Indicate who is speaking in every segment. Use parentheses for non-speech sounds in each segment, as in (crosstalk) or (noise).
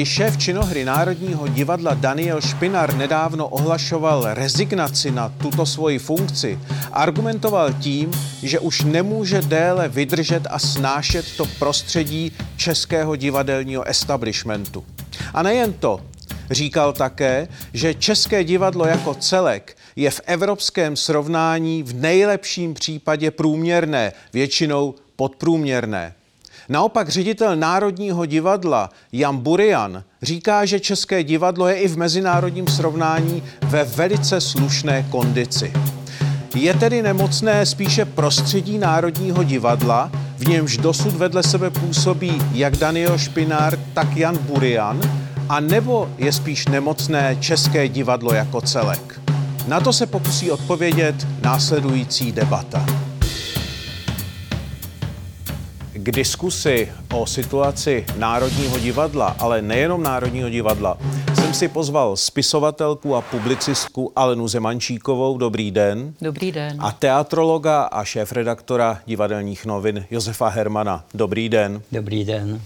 Speaker 1: Když šéf činohry Národního divadla Daniel Špinar nedávno ohlašoval rezignaci na tuto svoji funkci, argumentoval tím, že už nemůže déle vydržet a snášet to prostředí českého divadelního establishmentu. A nejen to, Říkal také, že České divadlo jako celek je v evropském srovnání v nejlepším případě průměrné, většinou podprůměrné. Naopak ředitel Národního divadla Jan Burian říká, že České divadlo je i v mezinárodním srovnání ve velice slušné kondici. Je tedy nemocné spíše prostředí Národního divadla, v němž dosud vedle sebe působí jak Daniel Špinár, tak Jan Burian, a nebo je spíš nemocné České divadlo jako celek? Na to se pokusí odpovědět následující debata. K diskusi o situaci Národního divadla, ale nejenom Národního divadla, jsem si pozval spisovatelku a publicistku Alenu Zemančíkovou. Dobrý den.
Speaker 2: Dobrý den.
Speaker 1: A teatrologa a šéf-redaktora divadelních novin Josefa Hermana. Dobrý den.
Speaker 3: Dobrý den.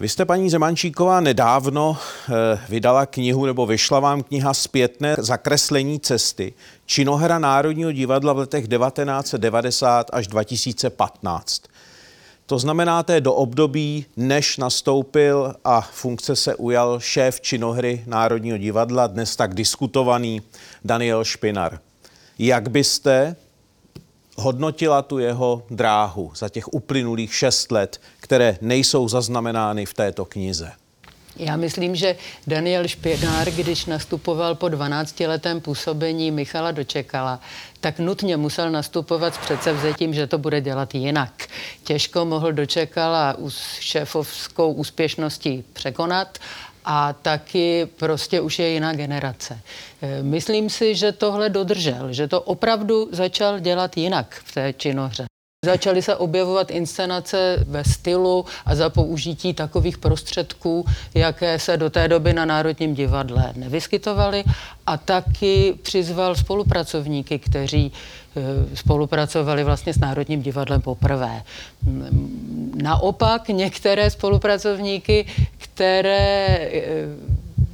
Speaker 1: Vy jste, paní Zemančíková, nedávno eh, vydala knihu, nebo vyšla vám kniha Zpětné zakreslení cesty, činohra Národního divadla v letech 1990 až 2015. To znamená té do období, než nastoupil a funkce se ujal šéf činohry Národního divadla, dnes tak diskutovaný Daniel Špinar. Jak byste hodnotila tu jeho dráhu za těch uplynulých šest let, které nejsou zaznamenány v této knize?
Speaker 2: Já myslím, že Daniel Špinár, když nastupoval po 12-letém působení Michala Dočekala, tak nutně musel nastupovat s předsevzetím, že to bude dělat jinak. Těžko mohl Dočekala šéfovskou úspěšností překonat a taky prostě už je jiná generace. E, myslím si, že tohle dodržel, že to opravdu začal dělat jinak v té činohře. Začaly se objevovat inscenace ve stylu a za použití takových prostředků, jaké se do té doby na Národním divadle nevyskytovaly a taky přizval spolupracovníky, kteří e, spolupracovali vlastně s Národním divadlem poprvé. Naopak některé spolupracovníky, které e,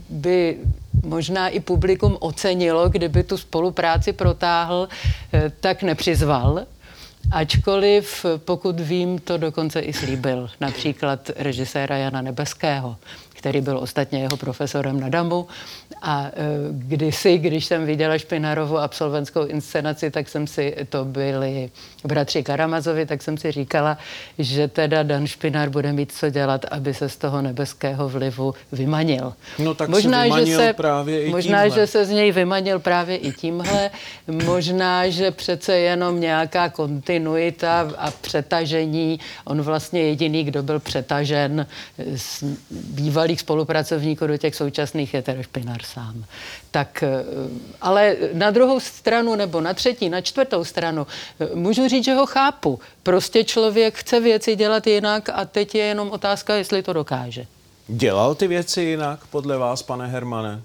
Speaker 2: by možná i publikum ocenilo, kdyby tu spolupráci protáhl, e, tak nepřizval. Ačkoliv, pokud vím, to dokonce i slíbil. Například režiséra Jana Nebeského, který byl ostatně jeho profesorem na Damu. A e, kdysi, když jsem viděla Špinarovu absolventskou inscenaci, tak jsem si, to byli bratři Karamazovi, tak jsem si říkala, že teda Dan Špinar bude mít co dělat, aby se z toho nebeského vlivu vymanil.
Speaker 1: No tak možná, se vymanil že se, právě i
Speaker 2: Možná,
Speaker 1: tímhle.
Speaker 2: že se z něj vymanil právě i tímhle. možná, že přece jenom nějaká kontinuita a přetažení. On vlastně jediný, kdo byl přetažen z bývalých spolupracovníků do těch současných, je teda Špinar sám. Tak, eh, ale na druhou stranu, nebo na třetí, na čtvrtou stranu, eh, můžu říct, že ho chápu. Prostě člověk chce věci dělat jinak a teď je jenom otázka, jestli to dokáže.
Speaker 1: Dělal ty věci jinak podle vás, pane Hermane?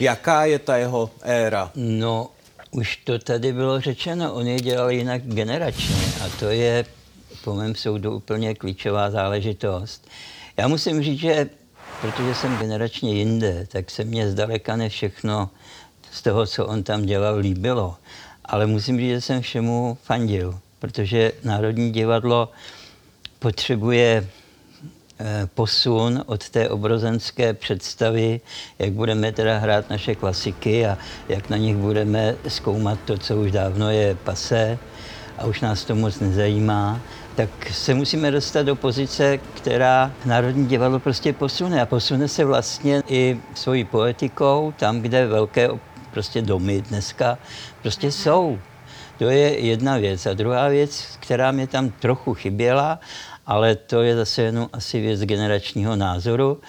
Speaker 1: Jaká je ta jeho éra?
Speaker 3: No, už to tady bylo řečeno, on je dělal jinak generačně a to je po mém soudu úplně klíčová záležitost. Já musím říct, že protože jsem generačně jinde, tak se mně zdaleka ne všechno z toho, co on tam dělal, líbilo. Ale musím říct, že jsem všemu fandil, protože Národní divadlo potřebuje eh, posun od té obrozenské představy, jak budeme teda hrát naše klasiky a jak na nich budeme zkoumat to, co už dávno je pasé a už nás to moc nezajímá, tak se musíme dostat do pozice, která Národní divadlo prostě posune. A posune se vlastně i svojí poetikou tam, kde velké prostě domy dneska prostě jsou. To je jedna věc. A druhá věc, která mě tam trochu chyběla, ale to je zase jenom asi věc generačního názoru,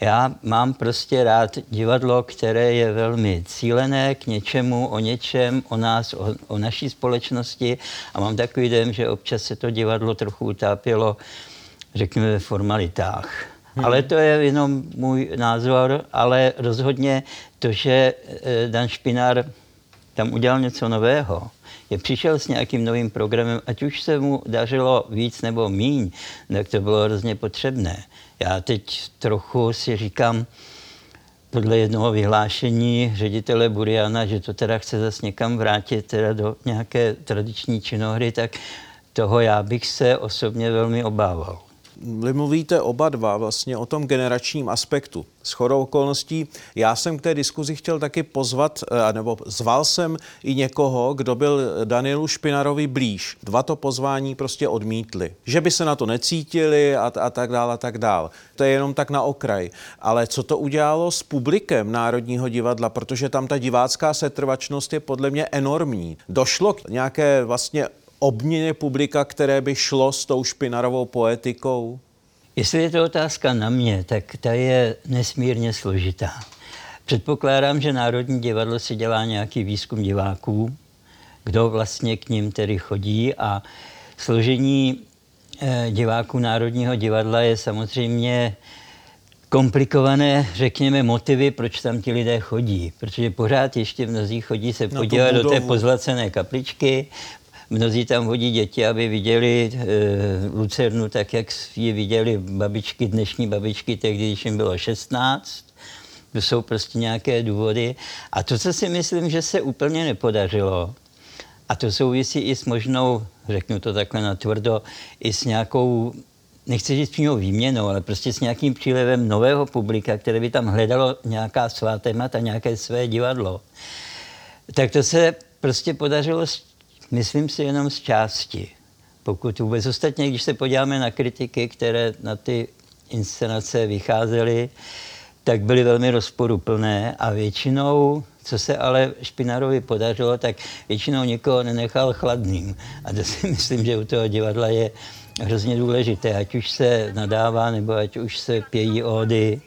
Speaker 3: já mám prostě rád divadlo, které je velmi cílené k něčemu, o něčem, o nás, o, o naší společnosti a mám takový den, že občas se to divadlo trochu utápělo, řekněme, ve formalitách. Hmm. Ale to je jenom můj názor, ale rozhodně to, že eh, Dan Špinár tam udělal něco nového, je přišel s nějakým novým programem, ať už se mu dařilo víc nebo míň, tak to bylo hrozně potřebné. Já teď trochu si říkám, podle jednoho vyhlášení ředitele Buriana, že to teda chce zase někam vrátit teda do nějaké tradiční činohry, tak toho já bych se osobně velmi obával.
Speaker 1: Vy mluvíte oba dva vlastně o tom generačním aspektu. S chodou okolností já jsem k té diskuzi chtěl taky pozvat, eh, nebo zval jsem i někoho, kdo byl Danielu Špinarovi blíž. Dva to pozvání prostě odmítli. Že by se na to necítili a, a tak dál a tak dál. To je jenom tak na okraj. Ale co to udělalo s publikem Národního divadla, protože tam ta divácká setrvačnost je podle mě enormní. Došlo k nějaké vlastně obměně publika, které by šlo s tou špinarovou poetikou?
Speaker 3: Jestli je to otázka na mě, tak ta je nesmírně složitá. Předpokládám, že Národní divadlo si dělá nějaký výzkum diváků, kdo vlastně k ním tedy chodí a složení eh, diváků Národního divadla je samozřejmě komplikované, řekněme, motivy, proč tam ti lidé chodí. Protože pořád ještě mnozí chodí se podívat do té pozlacené kapličky, Mnozí tam hodí děti, aby viděli e, Lucernu tak, jak ji viděli babičky, dnešní babičky, tehdy, když jim bylo 16. To jsou prostě nějaké důvody. A to, co si myslím, že se úplně nepodařilo, a to souvisí i s možnou, řeknu to takhle natvrdo, i s nějakou nechci říct přímo výměnou, ale prostě s nějakým přílevem nového publika, které by tam hledalo nějaká svá témata, nějaké své divadlo. Tak to se prostě podařilo Myslím si jenom z části. Pokud vůbec ostatně, když se podíváme na kritiky, které na ty inscenace vycházely, tak byly velmi rozporuplné a většinou, co se ale Špinarovi podařilo, tak většinou někoho nenechal chladným. A to si (laughs) myslím, že u toho divadla je hrozně důležité, ať už se nadává, nebo ať už se pějí ódy,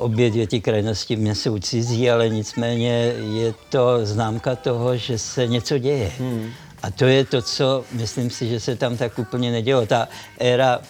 Speaker 3: obě dvě ty krajnosti mě jsou cizí, ale nicméně je to známka toho, že se něco děje. Hmm. A to je to, co myslím si, že se tam tak úplně nedělo. Ta éra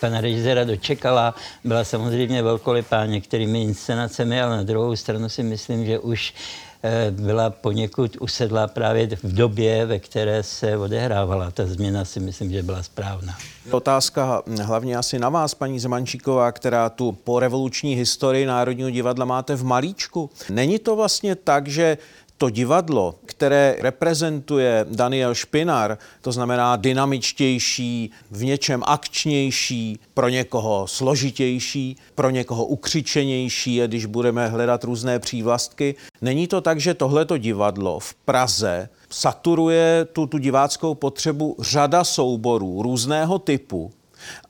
Speaker 3: pana režiséra dočekala, byla samozřejmě velkolepá některými inscenacemi, ale na druhou stranu si myslím, že už Eh, byla poněkud usedla právě v době, ve které se odehrávala. Ta změna si myslím, že byla správná.
Speaker 1: Otázka hlavně asi na vás, paní Zemančíková, která tu po revoluční historii Národního divadla máte v malíčku. Není to vlastně tak, že to divadlo, které reprezentuje Daniel Špinar, to znamená dynamičtější, v něčem akčnější, pro někoho složitější, pro někoho ukřičenější, když budeme hledat různé přívlastky. Není to tak, že tohleto divadlo v Praze saturuje tu, tu diváckou potřebu řada souborů různého typu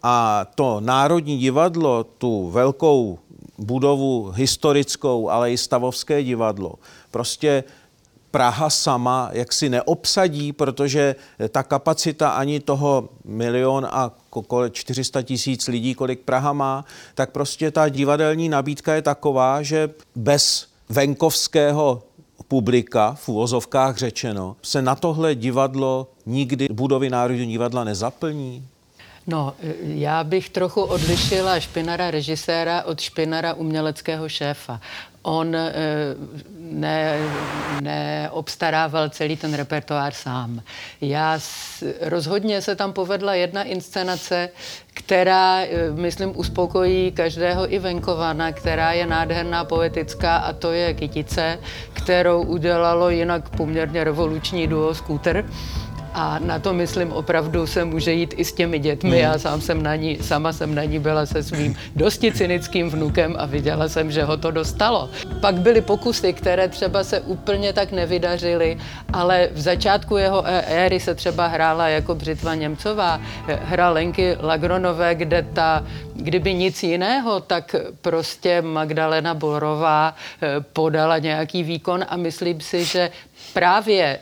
Speaker 1: a to Národní divadlo, tu velkou budovu historickou, ale i stavovské divadlo. Prostě Praha sama jaksi neobsadí, protože ta kapacita ani toho milion a 400 tisíc lidí, kolik Praha má, tak prostě ta divadelní nabídka je taková, že bez venkovského publika, v úvozovkách řečeno, se na tohle divadlo nikdy budovy Národního divadla nezaplní?
Speaker 2: No, já bych trochu odlišila Špinara režiséra od Špinara uměleckého šéfa. On eh, ne, neobstarával celý ten repertoár sám. Já rozhodně se tam povedla jedna inscenace, která, eh, myslím, uspokojí každého i venkovana, která je nádherná, poetická a to je Kytice, kterou udělalo jinak poměrně revoluční duo Scooter a na to, myslím, opravdu se může jít i s těmi dětmi. Já sám jsem na ní, sama jsem na ní byla se svým dosti cynickým vnukem a viděla jsem, že ho to dostalo. Pak byly pokusy, které třeba se úplně tak nevydařily, ale v začátku jeho éry se třeba hrála jako Břitva Němcová, hra Lenky Lagronové, kde ta, kdyby nic jiného, tak prostě Magdalena Borová eh, podala nějaký výkon a myslím si, že právě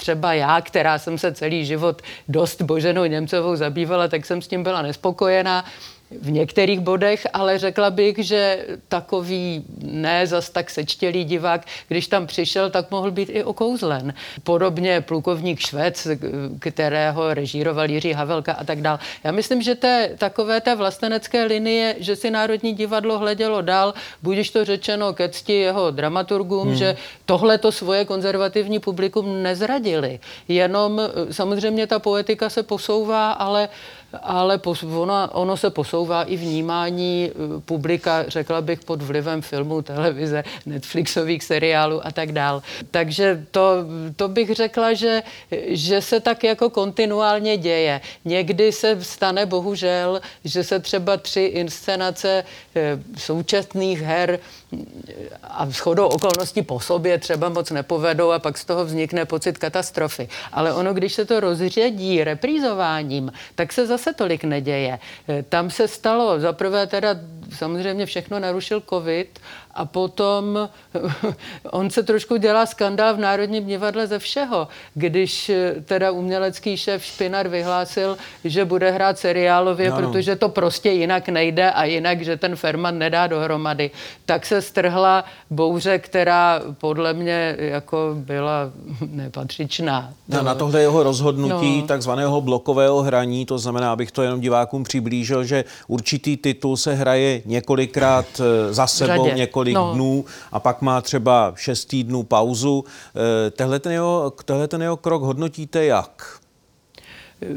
Speaker 2: třeba já, která jsem se celý život dost Boženou Němcovou zabývala, tak jsem s tím byla nespokojená. V některých bodech, ale řekla bych, že takový ne zas tak sečtělý divák, když tam přišel, tak mohl být i okouzlen. Podobně plukovník Švec, kterého režíroval Jiří Havelka a tak dál. Já myslím, že té, takové té vlastenecké linie, že si Národní divadlo hledělo dál, budíš to řečeno ke cti jeho dramaturgům, hmm. že tohle to svoje konzervativní publikum nezradili. Jenom samozřejmě ta poetika se posouvá, ale ale ono, ono se posouvá i vnímání eh, publika, řekla bych, pod vlivem filmu, televize, Netflixových seriálů a tak dál. Takže to, to bych řekla, že, že se tak jako kontinuálně děje. Někdy se stane bohužel, že se třeba tři inscenace eh, současných her a shodou okolností po sobě třeba moc nepovedou a pak z toho vznikne pocit katastrofy. Ale ono, když se to rozředí reprízováním, tak se zase tolik neděje. Tam se stalo, zaprvé teda samozřejmě všechno narušil covid a potom (laughs) on se trošku dělá skandál v Národním divadle ze všeho. Když teda umělecký šéf Špinar vyhlásil, že bude hrát seriálově, no, no. protože to prostě jinak nejde a jinak, že ten Ferman nedá dohromady, tak se strhla bouře, která podle mě jako byla (laughs) nepatřičná.
Speaker 1: No, na tohle jeho rozhodnutí no. takzvaného blokového hraní, to znamená, abych to jenom divákům přiblížil, že určitý titul se hraje několikrát eh, za sebou, Řadě. několik no. dnů a pak má třeba šest týdnů pauzu. Eh, tehle ten jeho, tehle ten jeho krok hodnotíte jak?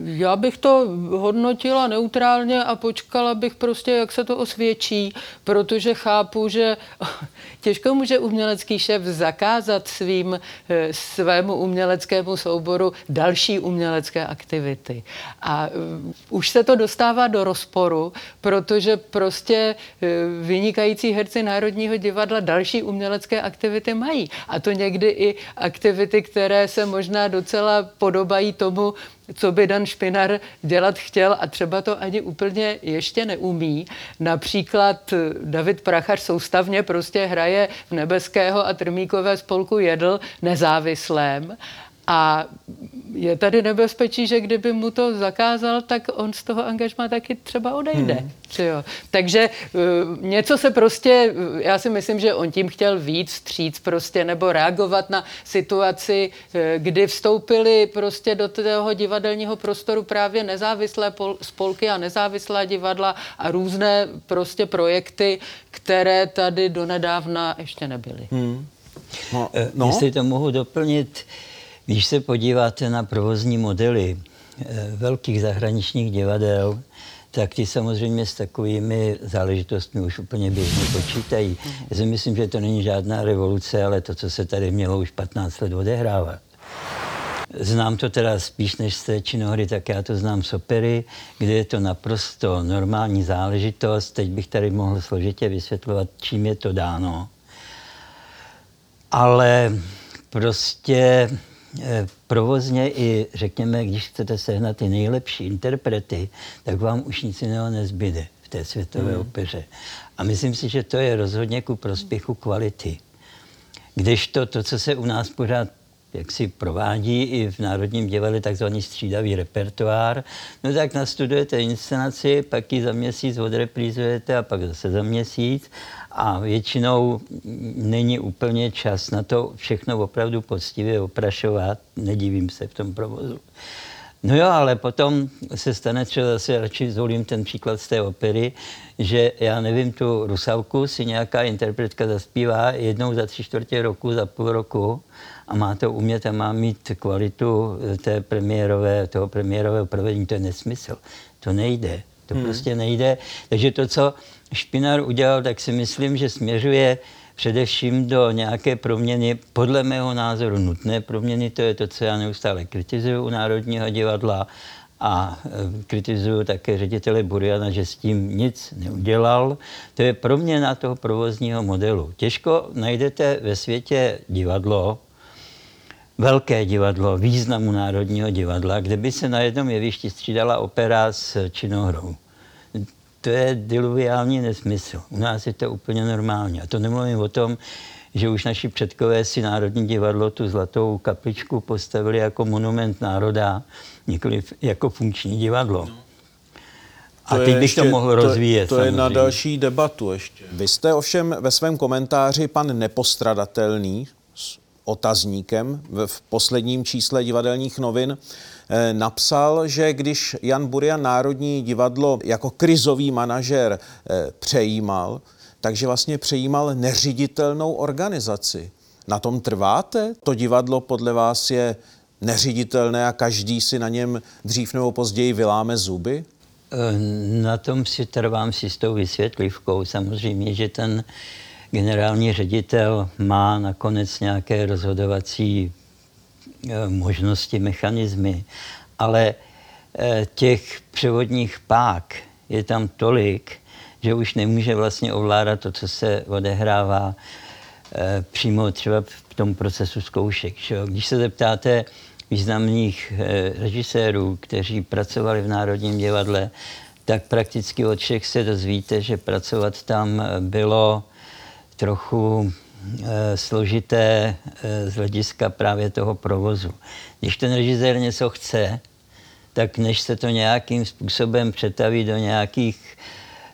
Speaker 2: Já bych to hodnotila neutrálně a počkala bych prostě, jak se to osvědčí, protože chápu, že (laughs) těžko může umělecký šéf zakázat svým, eh, svému uměleckému souboru další umělecké aktivity. A eh, už se to dostává do rozporu, protože prostě eh, vynikající herci Národního divadla další umělecké aktivity mají. A to někdy i aktivity, které se možná docela podobají tomu, co by Dan Špinar dělat chtěl a třeba to ani úplně ještě neumí. Například David Prachař soustavně prostě hraje v Nebeského a Trmíkové spolku Jedl nezávislém a je tady nebezpečí, že kdyby mu to zakázal, tak on z toho angažma taky třeba odejde. Hmm. Jo. Takže uh, něco se prostě, uh, já si myslím, že on tím chtěl víc stříc prostě, nebo reagovat na situaci, uh, kdy vstoupili prostě do toho divadelního prostoru právě nezávislé pol, spolky a nezávislá divadla a různé prostě projekty, které tady donedávna ještě nebyly. Hmm.
Speaker 3: No, no. Jestli to mohu doplnit, když se podíváte na provozní modely eh, velkých zahraničních divadel, tak ty samozřejmě s takovými záležitostmi už úplně běžně počítají. Já si myslím, že to není žádná revoluce, ale to, co se tady mělo už 15 let odehrávat. Znám to teda spíš než z té činohry, tak já to znám z opery, kde je to naprosto normální záležitost. Teď bych tady mohl složitě vysvětlovat, čím je to dáno. Ale prostě provozně i, řekněme, když chcete sehnat ty nejlepší interprety, tak vám už nic jiného nezbyde v té světové mm. opeře. A myslím si, že to je rozhodně ku prospěchu kvality. Když to, to, co se u nás pořád jak si provádí i v Národním divadle takzvaný střídavý repertoár, no tak nastudujete inscenaci, pak ji za měsíc odreprízujete a pak zase za měsíc a většinou není úplně čas na to všechno opravdu poctivě oprašovat, nedivím se v tom provozu. No jo, ale potom se stane třeba zase, radši zvolím ten příklad z té opery, že já nevím, tu Rusavku si nějaká interpretka zaspívá jednou za tři čtvrtě roku, za půl roku a má to umět a má mít kvalitu té premiérové, toho premiérového provedení. To je nesmysl. To nejde. To hmm. prostě nejde. Takže to, co Špinar udělal, tak si myslím, že směřuje především do nějaké proměny, podle mého názoru nutné proměny, to je to, co já neustále kritizuju u Národního divadla a e, kritizuju také ředitele Buriana, že s tím nic neudělal. To je proměna toho provozního modelu. Těžko najdete ve světě divadlo, velké divadlo, významu Národního divadla, kde by se na jednom jevišti střídala opera s činohrou to je diluviální nesmysl. U nás je to úplně normální. A to nemluvím o tom, že už naši předkové si Národní divadlo tu zlatou kapličku postavili jako monument národa, nikoli jako funkční divadlo. A teď bych to mohl rozvíjet.
Speaker 1: To, to je na další debatu ještě. Vy jste ovšem ve svém komentáři pan nepostradatelný otazníkem v posledním čísle divadelních novin eh, napsal, že když Jan Burian Národní divadlo jako krizový manažer eh, přejímal, takže vlastně přejímal neřiditelnou organizaci. Na tom trváte? To divadlo podle vás je neřiditelné a každý si na něm dřív nebo později vyláme zuby?
Speaker 3: Eh, na tom si trvám s tou vysvětlivkou. Samozřejmě, že ten generální ředitel má nakonec nějaké rozhodovací eh, možnosti, mechanismy, ale eh, těch převodních pák je tam tolik, že už nemůže vlastně ovládat to, co se odehrává přímo třeba v tom procesu zkoušek. Že? Když se zeptáte významných eh, režisérů, kteří pracovali v Národním divadle, tak prakticky od všech se dozvíte, že pracovat tam bylo trochu e, složité e, z hlediska právě toho provozu. Když ten režisér něco chce, tak než se to nějakým způsobem přetaví do nějakých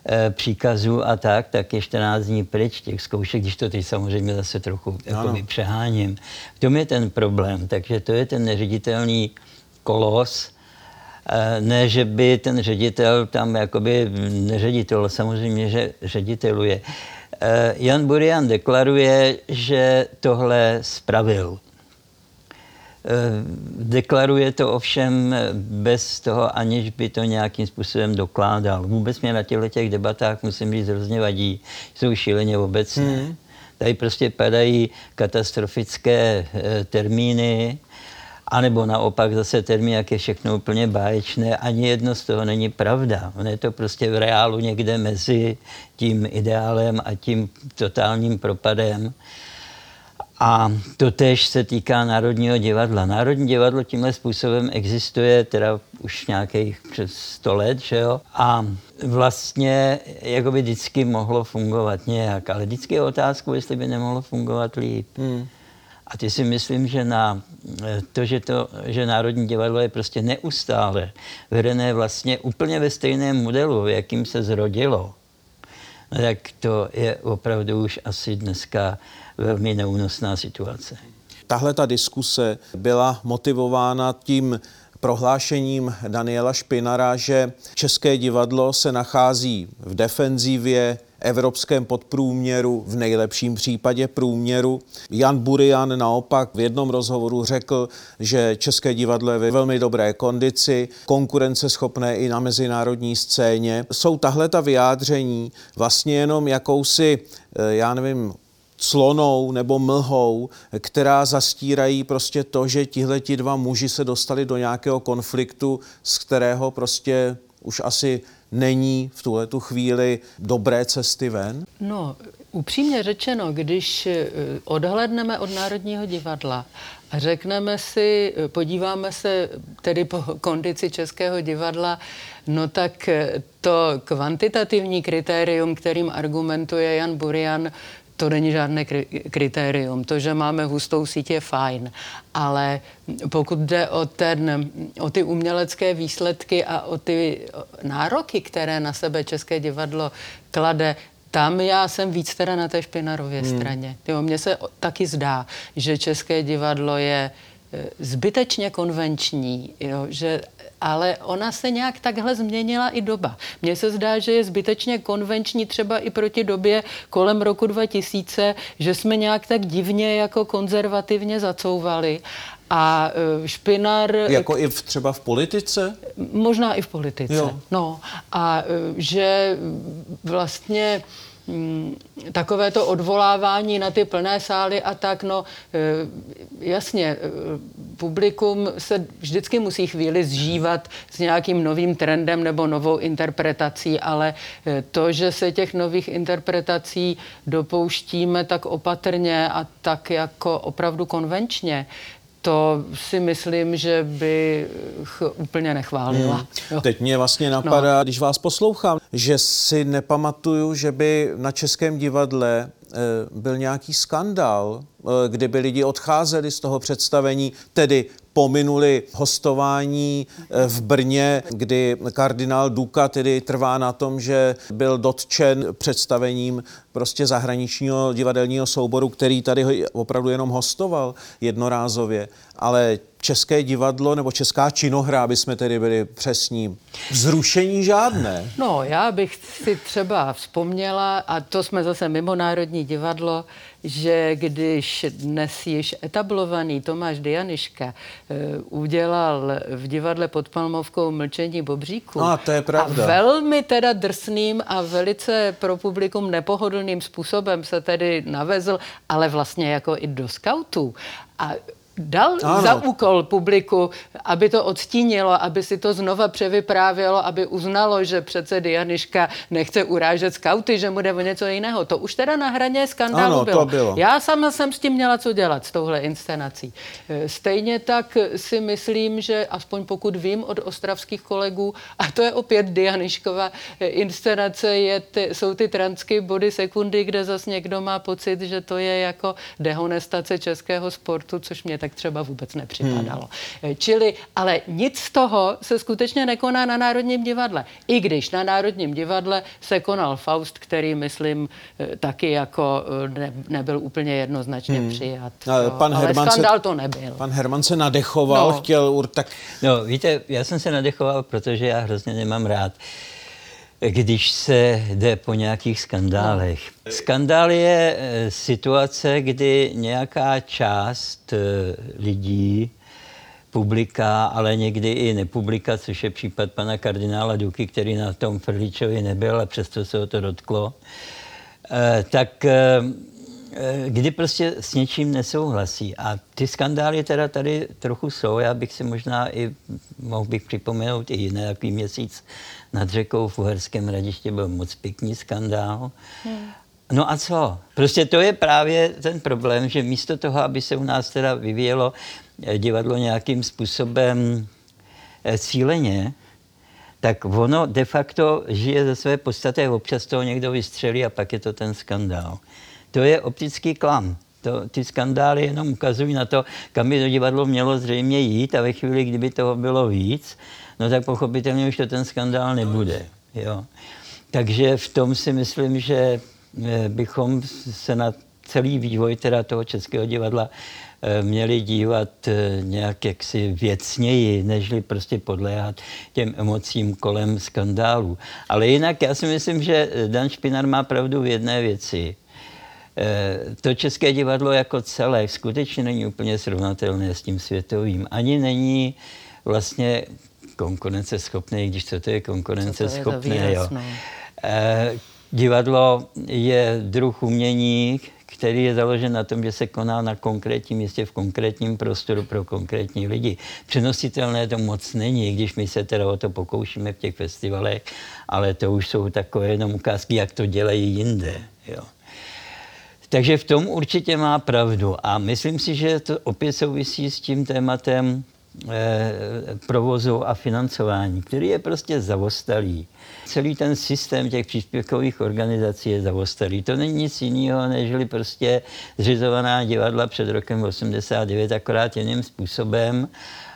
Speaker 3: e, příkazů a tak, tak je 14 dní pryč těch zkoušek, když to teď samozřejmě zase trochu jakoby, přeháním. V tom je ten problém, takže to je ten neředitelný kolos, ne, že by ten ředitel tam jakoby neředitel, samozřejmě, že řediteluje. E, Jan Burian deklaruje, že tohle spravil. Eh, deklaruje to ovšem bez toho, aniž by to nějakým způsobem dokládal. Vůbec mě na těchto těch debatách, musím říct, hrozně vadí. Jsou šíleně obecné. Hmm. Tady prostě padají katastrofické e, anebo naopak zase termín, jak je všechno úplně báječné. Ani jedno z toho není pravda. On je to prostě v reálu někde mezi tím ideálem a tím totálním propadem. A to tež se týká Národního divadla. Národní divadlo tímhle způsobem existuje teda už nějakých přes 100 let, že jo? A vlastně jako by vždycky mohlo fungovat nějak, ale vždycky je otázku, jestli by nemohlo fungovat líp. Hmm. A ty si myslím, že na eh, to, že, to, že Národní divadlo je prostě neustále vedené vlastně úplně ve stejném modelu, jakým se zrodilo, no tak to je opravdu už asi dneska velmi neúnosná situace.
Speaker 1: Tahle ta diskuse byla motivována tím prohlášením Daniela Špinara, že České divadlo se nachází v defenzivě, evropském podprůměru, v nejlepším případě průměru. Jan Burian naopak v jednom rozhovoru řekl, že České divadlo je ve velmi dobré kondici, konkurenceschopné i na mezinárodní scéně. Jsou tahle ta vyjádření vlastně jenom jakousi, eh, já nevím, clonou nebo mlhou, která zastírají prostě to, že tihle ti dva muži se dostali do nějakého konfliktu, z kterého prostě už asi není v tuhle tu chvíli dobré cesty ven?
Speaker 2: No, upřímně řečeno, když eh, odhledneme od Národního divadla a řekneme si, eh, podíváme se tedy po kondici Českého divadla, no tak eh, to kvantitativní kritérium, kterým argumentuje Jan Burian, to není žádné kritérium. To, že máme hustou síť, je fajn. Ale pokud jde o, ten, o ty umělecké výsledky a o ty nároky, které na sebe České divadlo klade, tam já jsem víc teda na té špinarově hmm. straně. Jo, mně se taky zdá, že České divadlo je e, zbytečně konvenční, jo, že ale ona se nějak takhle změnila i doba. Mně se zdá, že je zbytečně konvenční třeba i proti době kolem roku 2000, že jsme nějak tak divně jako konzervativně zacouvali a e, Špinar...
Speaker 1: Jako i v, třeba v politice?
Speaker 2: Možná i v politice, jo. no. A e, že vlastně takové to odvolávání na ty plné sály a tak, no eh, jasně, eh, publikum se vždycky musí chvíli zžívat s nějakým novým trendem nebo novou interpretací, ale eh, to, že se těch nových interpretací dopouštíme tak opatrně a tak jako opravdu konvenčně, to si myslím, že bych úplně nechválila. Hmm.
Speaker 1: Teď mě vlastně napadá, no. když vás poslouchám, že si nepamatuju, že by na Českém divadle byl nějaký skandál, kdyby lidi odcházeli z toho představení, tedy pominuli hostování eh, v Brně, kdy kardinál Duka tedy trvá na tom, že byl dotčen představením prostě zahraničního divadelního souboru, který tady opravdu jenom hostoval jednorázově. Ale české divadlo nebo česká činohra, aby jsme tedy byli přesní, vzrušení žádné.
Speaker 2: No, já bych si třeba vzpomněla, a to jsme zase mimo Národní divadlo, že když dnes již etablovaný Tomáš Dianiška uh, udělal v divadle pod Palmovkou mlčení Bobříku.
Speaker 1: A to je pravda.
Speaker 2: A velmi teda drsným a velice pro publikum nepohodlným způsobem se tedy navezl, ale vlastně jako i do skautů. A dal ano. za úkol publiku, aby to odstínilo, aby si to znova převyprávělo, aby uznalo, že přece Dianiška nechce urážet skauty, že mu jde o něco jiného. To už teda na hraně skandálu
Speaker 1: ano,
Speaker 2: bylo.
Speaker 1: To bylo.
Speaker 2: Já sama jsem s tím měla co dělat, s touhle inscenací. E, stejně tak si myslím, že aspoň pokud vím od ostravských kolegů, a to je opět Dianiškova inscenace, je ty, jsou ty transky body sekundy, kde zase někdo má pocit, že to je jako dehonestace českého sportu, což mě tak tak třeba vůbec nepřipadalo. Hmm. Čili, ale nic z toho se skutečně nekoná na Národním divadle. I když na Národním divadle se konal Faust, který, myslím, eh, taky jako eh, ne, nebyl úplně jednoznačně hmm. přijat. Ale, pan ale Herman skandál se, to nebyl.
Speaker 1: Pan Herman se nadechoval, no. chtěl ur, tak...
Speaker 3: No, víte, já jsem se nadechoval, protože já hrozně nemám rád když se jde po nějakých skandálech. Skandál je eh, situace, kdy nějaká část eh, lidí, publika, ale někdy i nepublika, což je případ pana kardinála Duky, který na tom Frličovi nebyl a přesto se ho to dotklo, eh, tak kdy prostě s něčím nesouhlasí. A ty skandály teda tady trochu jsou. Já bych si možná i mohl bych připomenout i jiný takový měsíc nad řekou v Uherském radiště byl moc pěkný skandál. Hmm. No a co? Prostě to je právě ten problém, že místo toho, aby se u nás teda vyvíjelo eh, divadlo nějakým způsobem eh, cíleně, tak ono de facto žije ze své podstaty, občas toho někdo vystřelí a pak je to ten skandál. To je optický klam. To, ty skandály jenom ukazují na to, kam by to divadlo mělo zřejmě jít a ve chvíli, kdyby toho bylo víc, no tak pochopitelně už to ten skandál nebude. Jo. Takže v tom si myslím, že eh, bychom se na celý vývoj teda toho českého divadla eh, měli dívat eh, nějak jaksi věcněji, nežli prostě podléhat těm emocím kolem skandálu. Ale jinak já si myslím, že Dan Špinar má pravdu v jedné věci. To české divadlo jako celé skutečně není úplně srovnatelné s tím světovým. Ani není vlastně konkurenceschopný, když co to je konkurenceschopné. Jo. No. Eh, divadlo je druh umění, který je založen na tom, že se koná na konkrétním místě v konkrétním prostoru pro konkrétní lidi. Přenositelné to moc není, když my se teda o to pokoušíme v těch festivalech, ale to už jsou takové jenom ukázky, jak to dělají jinde. Jo. Takže v tom určitě má pravdu. A myslím si, že to opět souvisí s tím tématem Eh, provozu a financování, který je prostě zavostalý. Celý ten systém těch příspěvkových organizací je zavostalý. To není nic jiného, než prostě zřizovaná divadla před rokem 89, akorát jiným způsobem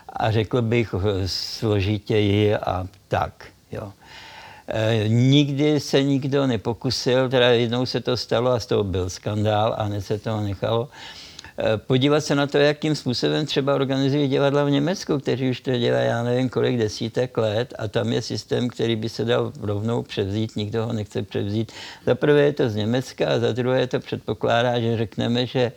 Speaker 3: a řekl bych složitěji a tak. Jo. E, nikdy se nikdo nepokusil, teda jednou se to stalo a z toho byl skandál a hned se toho nechalo, podívat se na to, jakým způsobem třeba organizují divadla v Německu, kteří už to dělají, já nevím, kolik desítek let a tam je systém, který by se dal rovnou převzít, nikdo ho nechce převzít. Za prvé je to z Německa a za druhé to předpokládá, že řekneme, že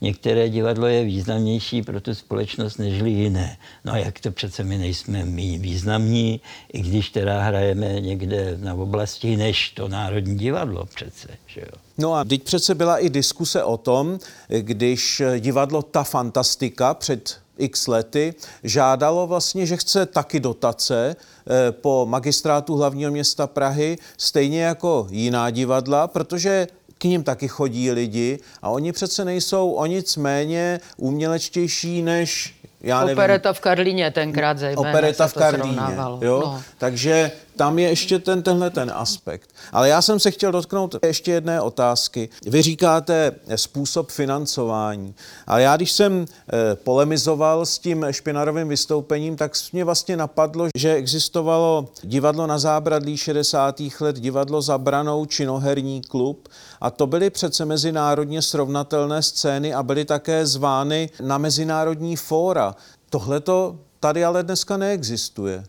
Speaker 3: některé divadlo je významnější pro tu společnost než jiné. No a jak to přece my nejsme my významní, i když teda hrajeme někde na oblasti než to Národní divadlo přece. Že jo?
Speaker 1: No a teď přece byla i diskuse o tom, když divadlo Ta Fantastika před x lety žádalo vlastně, že chce taky dotace eh, po magistrátu hlavního města Prahy, stejně jako jiná divadla, protože k ním taky chodí lidi a oni přece nejsou o nic méně umělečtější než já nevím.
Speaker 2: Opereta v Karlíně tenkrát zejména
Speaker 1: Opereta v Karlíně, jo? No. Takže tam je ještě ten, tenhle ten aspekt. Ale já jsem se chtěl dotknout ještě jedné otázky. Vy říkáte způsob financování. Ale já, když jsem eh, polemizoval s tím špinarovým vystoupením, tak mě vlastně napadlo, že existovalo divadlo na zábradlí 60. let, divadlo za branou, činoherní klub a to byly přece mezinárodně srovnatelné scény a byly také zvány na mezinárodní fóra. Tohle to tady ale dneska neexistuje.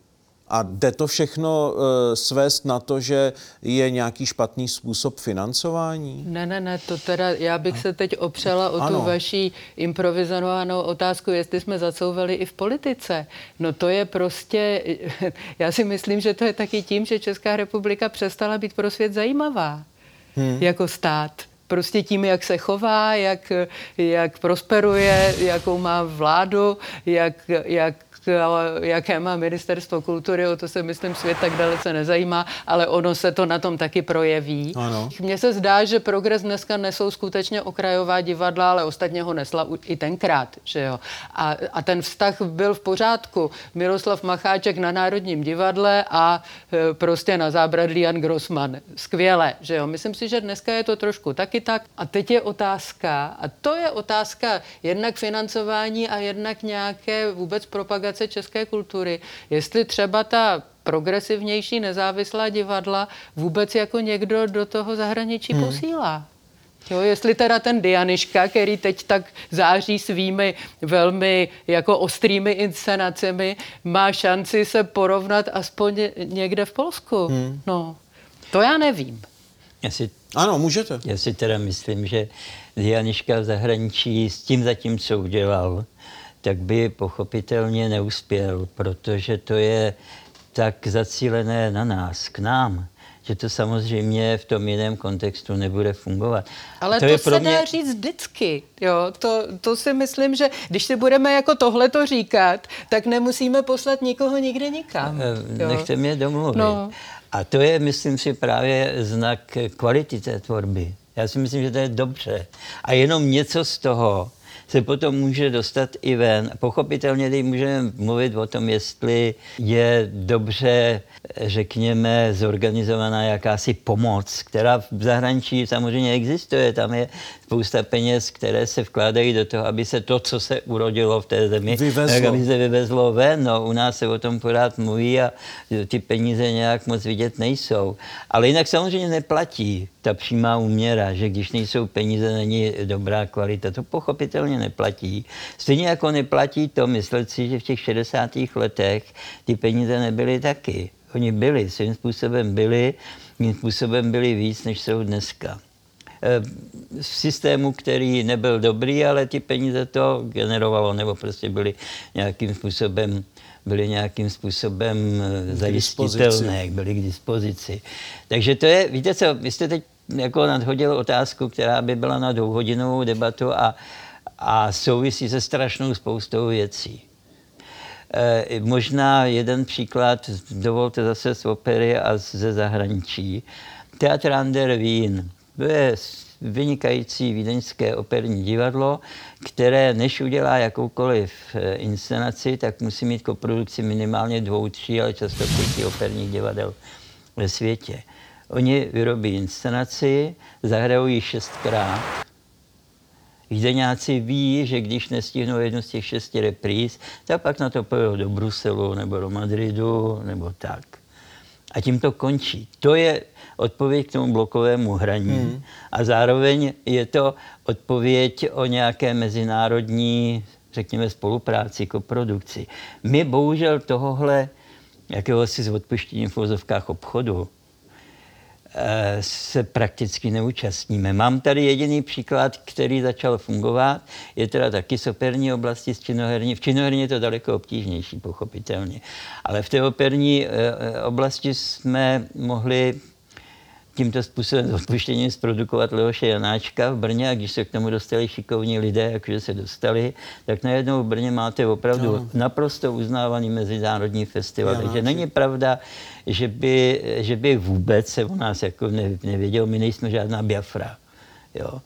Speaker 1: A jde to všechno e, svést na to, že je nějaký špatný způsob financování?
Speaker 2: Ne, ne, ne, to teda, já bych se teď opřela o ano. tu vaší improvizovanou otázku, jestli jsme zacouvali i v politice. No to je prostě, já si myslím, že to je taky tím, že Česká republika přestala být pro svět zajímavá hmm. jako stát prostě tím, jak se chová, jak, jak prosperuje, jakou má vládu, jak, jak jaké má ministerstvo kultury, o to se myslím svět tak dalece nezajímá, ale ono se to na tom taky projeví.
Speaker 1: Ano.
Speaker 2: Mně se zdá, že progres dneska nesou skutečně okrajová divadla, ale ostatně ho nesla i tenkrát. Že jo? A, a ten vztah byl v pořádku. Miroslav Macháček na Národním divadle a e, prostě na zábradlí Jan Grossman. Skvěle, že jo? Myslím si, že dneska je to trošku taky tak. A teď je otázka, a to je otázka jednak financování a jednak nějaké vůbec propagace propagace české kultury, jestli třeba ta progresivnější nezávislá divadla vůbec jako někdo do toho zahraničí hmm. posílá. Jo, jestli teda ten Dianiška, který teď tak září svými velmi jako ostrými inscenacemi, má šanci se porovnat aspoň někde v Polsku. Hmm. No, to já nevím.
Speaker 3: Já si,
Speaker 1: ano, můžete.
Speaker 3: Já si teda myslím, že Dianiška v zahraničí s tím zatím, co udělal, tak by pochopitelně neuspěl, protože to je tak zacílené na nás, k nám, že to samozřejmě v tom jiném kontextu nebude fungovat.
Speaker 2: Ale to, to je se pro mě... dá říct vždycky. Jo? To, to si myslím, že když si budeme jako tohle to říkat, tak nemusíme poslat nikoho nikde nikam.
Speaker 3: Eh, jo? Nechte mě domluvit. No. A to je, myslím si, právě znak kvality té tvorby. Já si myslím, že to je dobře. A jenom něco z toho se potom může dostat i ven. Pochopitelně teď můžeme mluvit o tom, jestli je dobře, řekněme, zorganizovaná jakási pomoc, která v zahraničí samozřejmě existuje. Tam je spousta peněz, které se vkládají do toho, aby se to, co se urodilo v té zemi, vyvezlo. tak aby se vyvezlo ven. No, u nás se o tom pořád mluví a ty peníze nějak moc vidět nejsou. Ale jinak samozřejmě neplatí ta přímá úměra, že když nejsou peníze, není dobrá kvalita. To pochopitelně neplatí. Stejně jako neplatí to myslet si, že v těch 60. letech ty peníze nebyly taky. Oni byli, svým způsobem byli, svým způsobem byli víc, než jsou dneska. Eh, v systému, který nebyl dobrý, ale ty peníze to generovalo, nebo prostě byly nějakým způsobem byly nějakým způsobem eh, zajistitelné, byly k dispozici. Takže to je, víte co, vy jste teď jako nadhodil otázku, která by byla na dvouhodinovou debatu a, a souvisí se strašnou spoustou věcí. E, možná jeden příklad, dovolte zase z opery a ze zahraničí. Teatr Ander Wien. To je vynikající vídeňské operní divadlo, které než udělá jakoukoliv eh, inscenaci, tak musí mít koprodukci minimálně dvou, tří, ale často pěti operních divadel ve světě. Oni vyrobí inscenaci, zahrajou ji šestkrát. Vídeňáci ví, že když nestihnou jednu z těch šesti repríz, tak pak na to pojedou do Bruselu nebo do Madridu nebo tak. A tím to končí. To je odpověď k tomu blokovému hraní. Hmm. A zároveň je to odpověď o nějaké mezinárodní, řekněme, spolupráci, koprodukci. My bohužel tohohle jakéhosi z odpuštění v obchodu se prakticky neúčastníme. Mám tady jediný příklad, který začal fungovat, je teda taky z operní oblasti z činoherní. V činoherní je to daleko obtížnější, pochopitelně. Ale v té operní eh, eh, oblasti jsme mohli tímto způsobem s odpuštěním zprodukovat Leoše Janáčka v Brně a když se k tomu dostali šikovní lidé, jakože se dostali, tak najednou v Brně máte opravdu no. naprosto uznávaný mezinárodní festival. Janáček. Takže není pravda, že by, že by vůbec se o nás jako nevěděl, my nejsme žádná Biafra. Jo.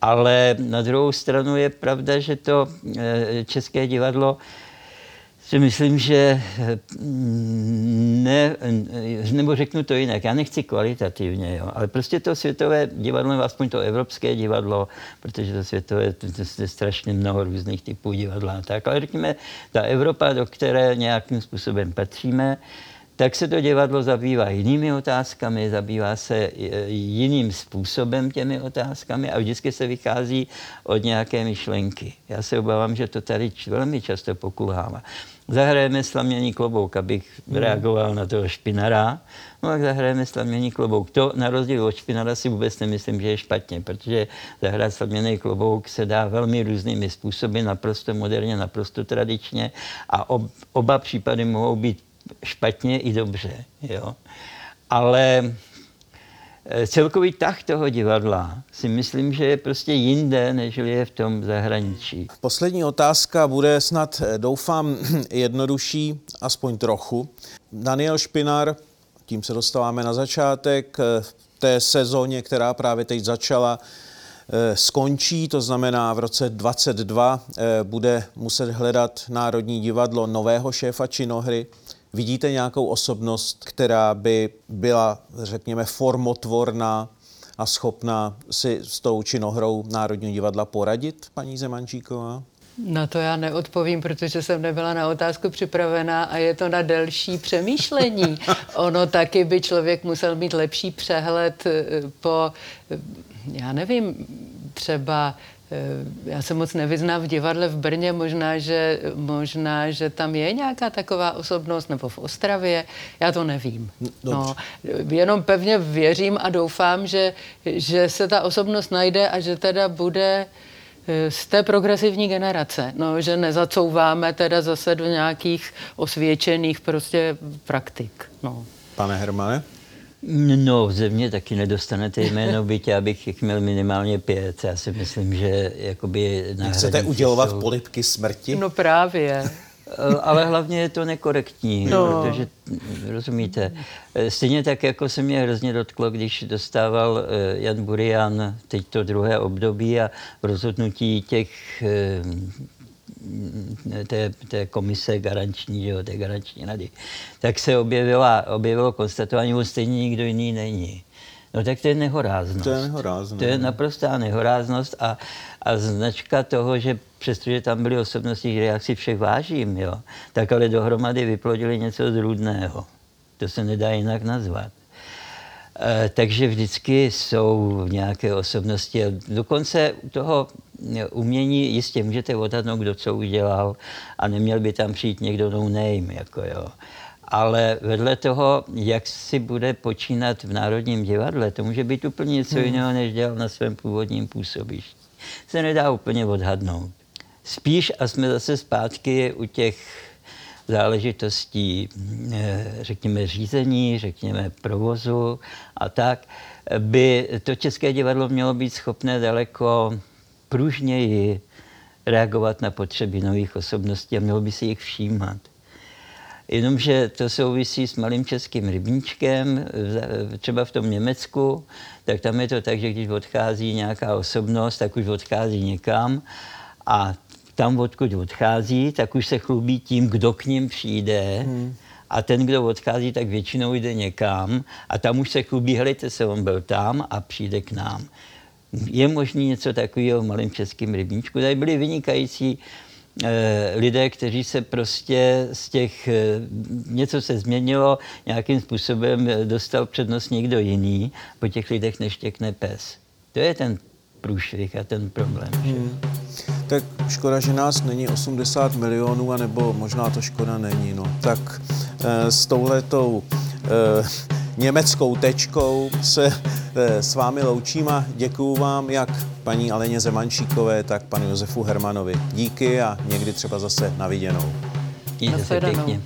Speaker 3: Ale na druhou stranu je pravda, že to eh, české divadlo si myslím, že mm, ne, nebo řeknu to jinak, já nechci kvalitativně, jo, ale prostě to světové divadlo, aspoň to evropské divadlo, protože to světové, to, to je strašně mnoho různých typů divadla, tak, ale řekněme, ta Evropa, do které nějakým způsobem patříme, tak se to divadlo zabývá jinými otázkami, zabývá se e, jiným způsobem těmi otázkami a vždycky se vychází od nějaké myšlenky. Já se obávám, že to tady velmi často pokulhává. Zahrajeme slaměný klobouk, abych hmm. reagoval na toho špinara. No tak zahrajeme slaměný klobouk. To na rozdíl od špinara si vůbec nemyslím, že je špatně, protože zahrát slaměný klobouk se dá velmi různými způsoby, naprosto moderně, naprosto tradičně a ob, oba případy mohou být špatně i dobře. Jo? Ale eh, celkový tah toho divadla si myslím, že je prostě jinde, než je v tom zahraničí.
Speaker 1: Poslední otázka bude snad, eh, doufám, (clears throat) jednodušší, aspoň trochu. Daniel Špinar, tím se dostáváme na začátek, eh, té sezóně, která právě teď začala, skončí, to znamená v roce 22 bude muset hledat Národní divadlo nového šéfa činohry. Vidíte nějakou osobnost, která by byla, řekněme, formotvorná a schopná si s tou činohrou Národního divadla poradit, paní Zemančíková?
Speaker 2: Na to já neodpovím, protože jsem nebyla na otázku připravená a je to na delší přemýšlení. (laughs) Ono taky by člověk musel mít lepší přehled eh, po, eh, já nevím, třeba já se moc nevyznám v divadle v Brně, možná že, možná, že tam je nějaká taková osobnost, nebo v Ostravě, já to nevím. No, jenom pevně věřím a doufám, že, že se ta osobnost najde a že teda bude eh, z té progresivní generace, no, že nezacouváme teda zase do nějakých osvědčených prostě praktik. No.
Speaker 1: Pane Hermane?
Speaker 3: No, ze mě taky nedostanete jméno, byť já bych jich měl minimálně pět. Já si myslím, že jakoby...
Speaker 1: Chcete udělovat jsou... polipky smrti?
Speaker 2: No právě.
Speaker 3: Eh, ale hlavně je to nekorektní, no. protože, rozumíte, eh, stejně tak, jako se mě hrozně dotklo, když dostával eh, Jan Burian teď to druhé období a v rozhodnutí těch té, té komise garanční, jo, té garanční rady, tak se objevila, objevilo konstatování, že stejně nikdo jiný není. No tak to je nehoráznost.
Speaker 1: To je nehoráznost.
Speaker 3: To je naprostá nehoráznost a, a značka toho, že přestože tam byly osobnosti, které já si všech vážím, jo, tak ale dohromady vyplodili něco zrůdného. To se nedá jinak nazvat. E, takže vždycky jsou nějaké osobnosti. Dokonce u toho umění jistě můžete odhadnout, kdo co udělal a neměl by tam přijít někdo no name, jako jo. Ale vedle toho, jak si bude počínat v Národním divadle, to může být úplně něco hmm. jiného, než dělal na svém původním působišti. Se nedá úplně odhadnout. Spíš, a jsme zase zpátky u těch záležitostí, eh, řekněme, řízení, řekněme, provozu a tak, by to České divadlo mělo být schopné daleko pružněji reagovat na potřeby nových osobností a mělo by se jich všímat. Jenomže to souvisí s malým českým rybníčkem, třeba v tom Německu, tak tam je to tak, že když odchází nějaká osobnost, tak už odchází někam a tam, odkud odchází, tak už se chlubí tím, kdo k ním přijde. Hmm. A ten, kdo odchází, tak většinou jde někam a tam už se chlubí, helejte se, on byl tam a přijde k nám je možné něco takového v malém českém rybníčku. Tady byli vynikající eh, lidé, kteří se prostě z těch, eh, něco se změnilo, nějakým způsobem dostal přednost někdo jiný, po těch lidech neštěkne pes. To je ten průšvih a ten problém. Hmm.
Speaker 1: Tak škoda, že nás není 80 milionů, anebo možná to škoda není. No. Tak e, s touhletou e, německou tečkou se eh, s vámi loučím a děkuju vám jak paní Aleně Zemančíkové, tak panu Josefu Hermanovi. Díky a někdy třeba zase na viděnou.
Speaker 3: Mějte se pěkně.